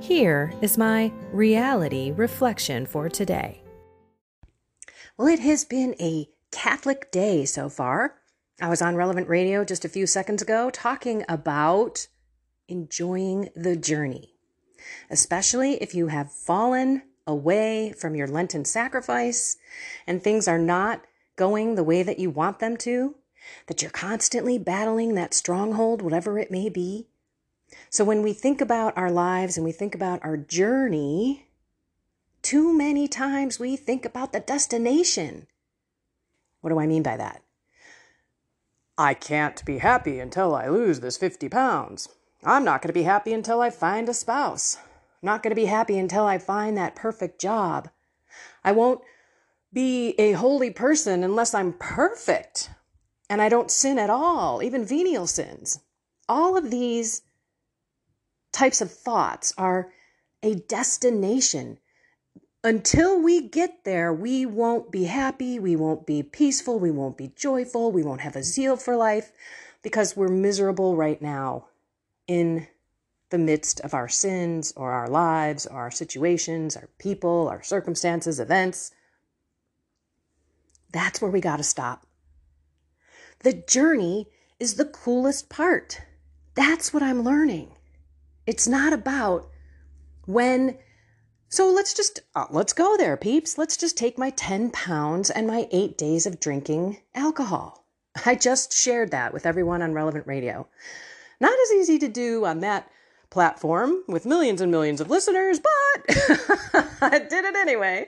Here is my reality reflection for today. Well, it has been a Catholic day so far. I was on Relevant Radio just a few seconds ago talking about enjoying the journey, especially if you have fallen away from your Lenten sacrifice and things are not going the way that you want them to, that you're constantly battling that stronghold, whatever it may be. So when we think about our lives and we think about our journey, too many times we think about the destination. What do I mean by that? I can't be happy until I lose this 50 pounds. I'm not going to be happy until I find a spouse. I'm not going to be happy until I find that perfect job. I won't be a holy person unless I'm perfect and I don't sin at all, even venial sins. All of these types of thoughts are a destination. Until we get there, we won't be happy, we won't be peaceful, we won't be joyful, we won't have a zeal for life because we're miserable right now in the midst of our sins or our lives, or our situations, our people, our circumstances, events. That's where we got to stop. The journey is the coolest part. That's what I'm learning. It's not about when. So let's just, uh, let's go there, peeps. Let's just take my 10 pounds and my eight days of drinking alcohol. I just shared that with everyone on Relevant Radio. Not as easy to do on that platform with millions and millions of listeners, but I did it anyway.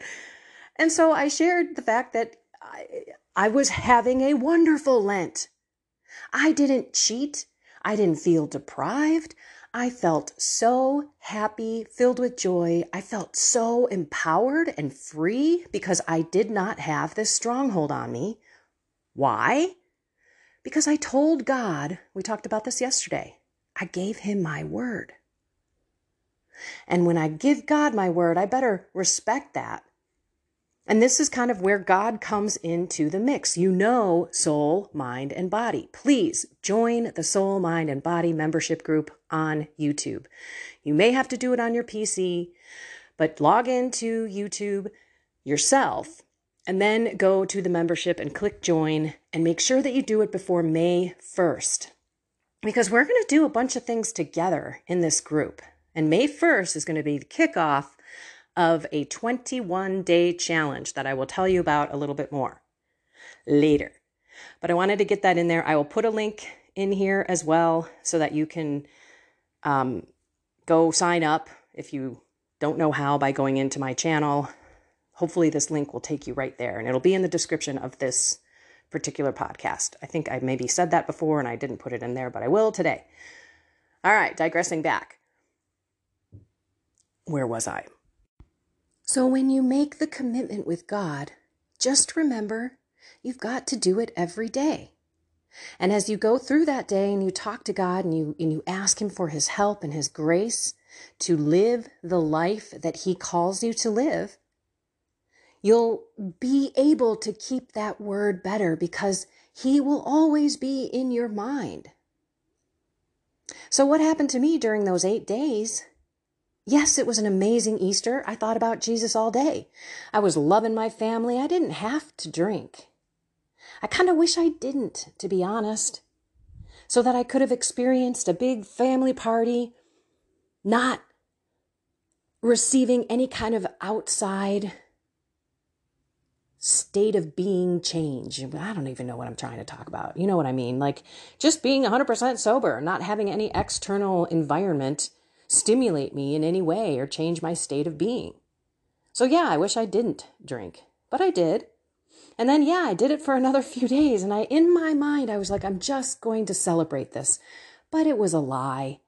And so I shared the fact that I, I was having a wonderful Lent. I didn't cheat. I didn't feel deprived. I felt so happy, filled with joy. I felt so empowered and free because I did not have this stronghold on me. Why? Because I told God, we talked about this yesterday, I gave him my word. And when I give God my word, I better respect that and this is kind of where God comes into the mix. You know, soul, mind, and body. Please join the soul, mind, and body membership group on YouTube. You may have to do it on your PC, but log into YouTube yourself and then go to the membership and click join and make sure that you do it before May 1st. Because we're going to do a bunch of things together in this group. And May 1st is going to be the kickoff of a 21 day challenge that I will tell you about a little bit more later. But I wanted to get that in there. I will put a link in here as well so that you can um, go sign up if you don't know how by going into my channel. Hopefully, this link will take you right there and it'll be in the description of this particular podcast. I think I maybe said that before and I didn't put it in there, but I will today. All right, digressing back. Where was I? So when you make the commitment with God, just remember you've got to do it every day. And as you go through that day and you talk to God and you, and you ask Him for His help and His grace to live the life that He calls you to live, you'll be able to keep that word better because He will always be in your mind. So, what happened to me during those eight days Yes, it was an amazing Easter. I thought about Jesus all day. I was loving my family. I didn't have to drink. I kind of wish I didn't, to be honest, so that I could have experienced a big family party, not receiving any kind of outside state of being change. I don't even know what I'm trying to talk about. You know what I mean? Like just being 100% sober, not having any external environment stimulate me in any way or change my state of being. So, yeah, I wish I didn't drink, but I did. And then, yeah, I did it for another few days. And I, in my mind, I was like, I'm just going to celebrate this. But it was a lie.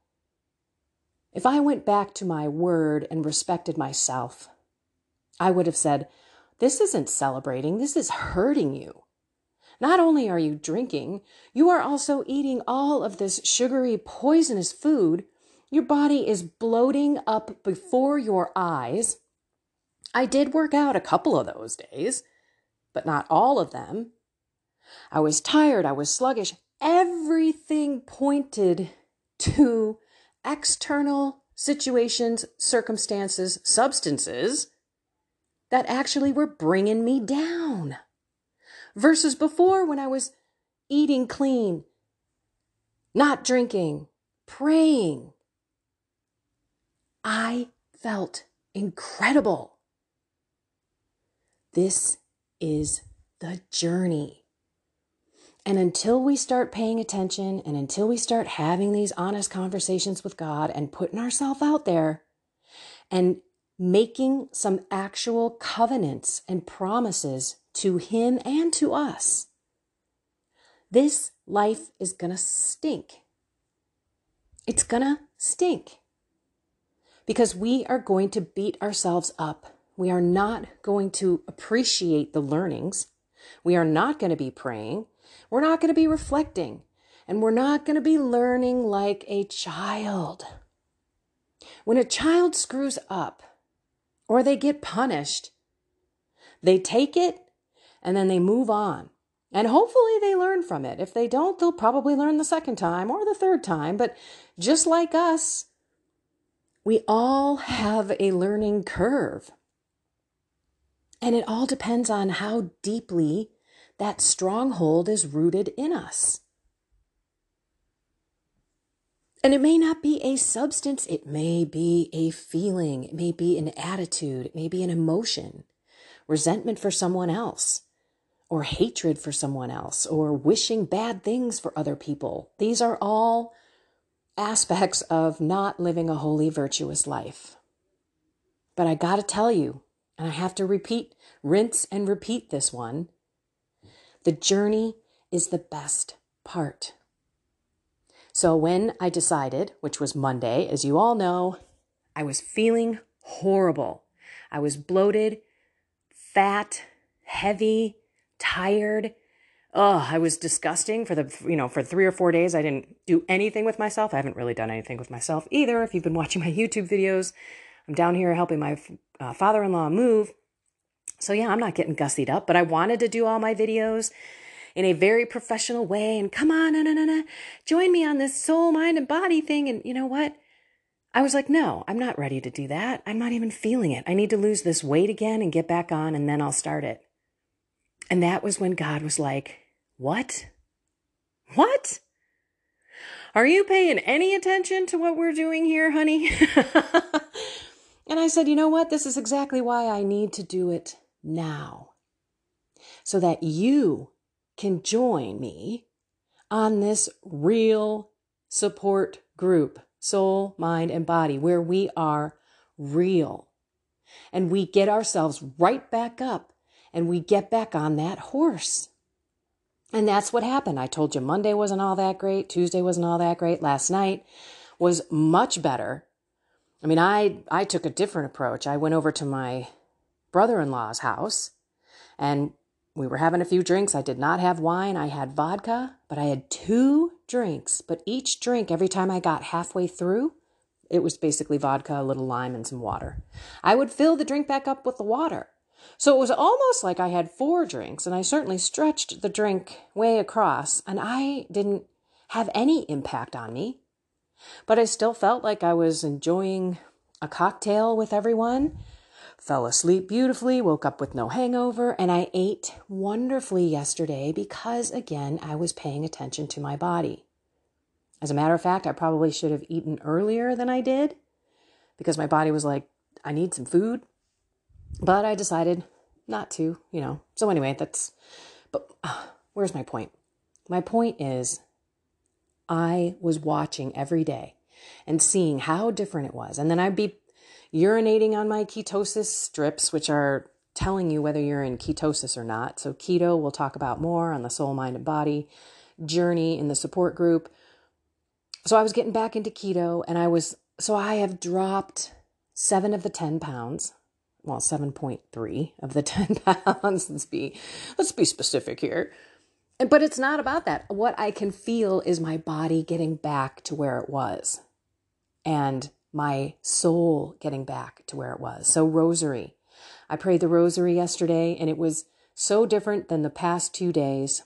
If I went back to my word and respected myself, I would have said, This isn't celebrating, this is hurting you. Not only are you drinking, you are also eating all of this sugary, poisonous food. Your body is bloating up before your eyes. I did work out a couple of those days, but not all of them. I was tired, I was sluggish. Everything pointed to external situations, circumstances, substances that actually were bringing me down. Versus before when I was eating clean, not drinking, praying. I felt incredible. This is the journey. And until we start paying attention and until we start having these honest conversations with God and putting ourselves out there and making some actual covenants and promises to Him and to us, this life is going to stink. It's going to stink because we are going to beat ourselves up. We are not going to appreciate the learnings. We are not going to be praying. We're not going to be reflecting and we're not going to be learning like a child. When a child screws up or they get punished, they take it and then they move on. And hopefully they learn from it. If they don't, they'll probably learn the second time or the third time. But just like us, we all have a learning curve. And it all depends on how deeply that stronghold is rooted in us. And it may not be a substance, it may be a feeling, it may be an attitude, it may be an emotion, resentment for someone else, or hatred for someone else, or wishing bad things for other people. These are all aspects of not living a holy, virtuous life. But I gotta tell you, and I have to repeat, rinse and repeat this one the journey is the best part. So when I decided, which was Monday, as you all know, I was feeling horrible. I was bloated, fat, heavy, tired. Oh, I was disgusting for the, you know, for three or four days. I didn't do anything with myself. I haven't really done anything with myself either. If you've been watching my YouTube videos, I'm down here helping my uh, father in law move. So yeah, I'm not getting gussied up, but I wanted to do all my videos in a very professional way and come on, no, no, no, no, join me on this soul, mind, and body thing. And you know what? I was like, no, I'm not ready to do that. I'm not even feeling it. I need to lose this weight again and get back on, and then I'll start it. And that was when God was like, what? What? Are you paying any attention to what we're doing here, honey? and I said, you know what? This is exactly why I need to do it now so that you can join me on this real support group, soul, mind, and body, where we are real and we get ourselves right back up and we get back on that horse. And that's what happened. I told you Monday wasn't all that great, Tuesday wasn't all that great, last night was much better. I mean, I I took a different approach. I went over to my brother in law's house and we were having a few drinks. I did not have wine. I had vodka, but I had two drinks. But each drink, every time I got halfway through, it was basically vodka, a little lime, and some water. I would fill the drink back up with the water. So it was almost like I had four drinks, and I certainly stretched the drink way across, and I didn't have any impact on me. But I still felt like I was enjoying a cocktail with everyone fell asleep beautifully, woke up with no hangover, and I ate wonderfully yesterday because, again, I was paying attention to my body. As a matter of fact, I probably should have eaten earlier than I did because my body was like, I need some food. But I decided, not to, you know. So anyway, that's, but uh, where's my point? My point is, I was watching every day and seeing how different it was. And then I'd be urinating on my ketosis strips, which are telling you whether you're in ketosis or not. So, keto, we'll talk about more on the soul, mind, and body journey in the support group. So, I was getting back into keto and I was, so I have dropped seven of the 10 pounds. Well, 7.3 of the 10 pounds. let's be, let's be specific here. But it's not about that. What I can feel is my body getting back to where it was and my soul getting back to where it was. So, rosary. I prayed the rosary yesterday and it was so different than the past two days.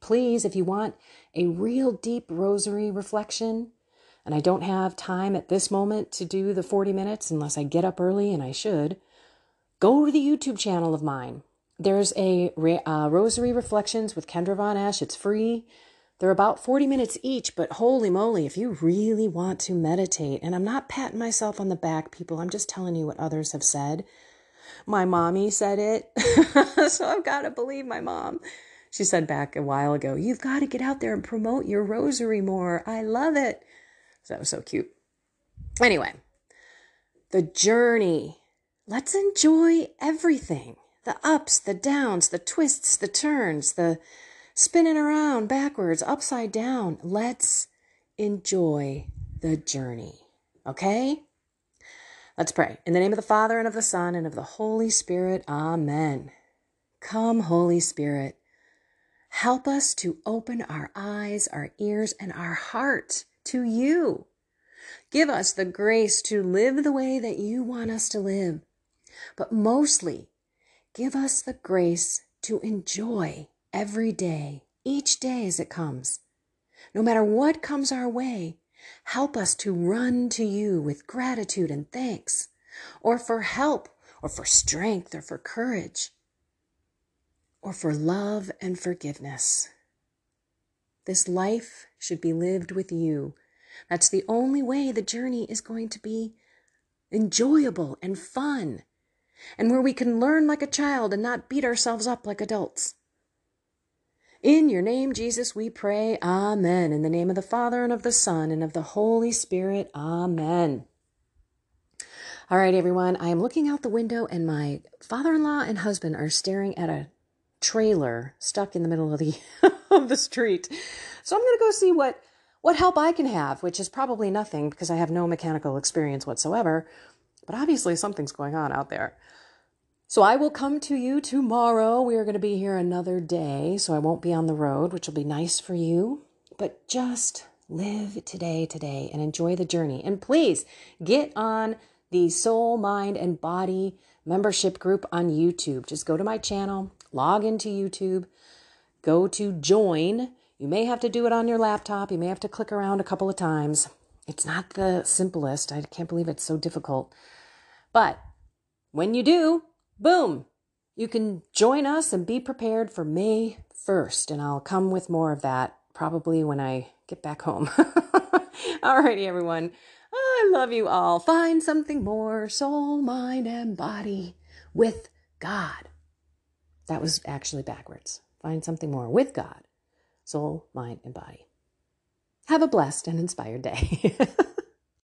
Please, if you want a real deep rosary reflection, and I don't have time at this moment to do the 40 minutes unless I get up early and I should, go to the YouTube channel of mine. There's a uh, Rosary Reflections with Kendra Von Esch. It's free. They're about 40 minutes each, but holy moly, if you really want to meditate, and I'm not patting myself on the back, people, I'm just telling you what others have said. My mommy said it, so I've got to believe my mom. She said back a while ago, You've got to get out there and promote your rosary more. I love it. So that was so cute. Anyway, the journey. Let's enjoy everything the ups, the downs, the twists, the turns, the spinning around backwards, upside down. Let's enjoy the journey. Okay? Let's pray. In the name of the Father, and of the Son, and of the Holy Spirit, Amen. Come, Holy Spirit. Help us to open our eyes, our ears, and our heart to you. Give us the grace to live the way that you want us to live. But mostly, give us the grace to enjoy every day, each day as it comes. No matter what comes our way, help us to run to you with gratitude and thanks, or for help, or for strength, or for courage, or for love and forgiveness. This life should be lived with you. That's the only way the journey is going to be enjoyable and fun, and where we can learn like a child and not beat ourselves up like adults. In your name, Jesus, we pray. Amen. In the name of the Father, and of the Son, and of the Holy Spirit. Amen. All right, everyone. I am looking out the window, and my father in law and husband are staring at a trailer stuck in the middle of the, of the street. So I'm going to go see what, what help I can have, which is probably nothing because I have no mechanical experience whatsoever. But obviously, something's going on out there. So I will come to you tomorrow. We are going to be here another day, so I won't be on the road, which will be nice for you. But just live today, today, and enjoy the journey. And please get on the Soul, Mind, and Body membership group on YouTube. Just go to my channel, log into YouTube, go to join. You may have to do it on your laptop. You may have to click around a couple of times. It's not the simplest. I can't believe it's so difficult. But when you do, boom, you can join us and be prepared for May 1st. And I'll come with more of that probably when I get back home. Alrighty, everyone. I love you all. Find something more soul, mind, and body with God. That was actually backwards. Find something more with God, soul, mind, and body. Have a blessed and inspired day.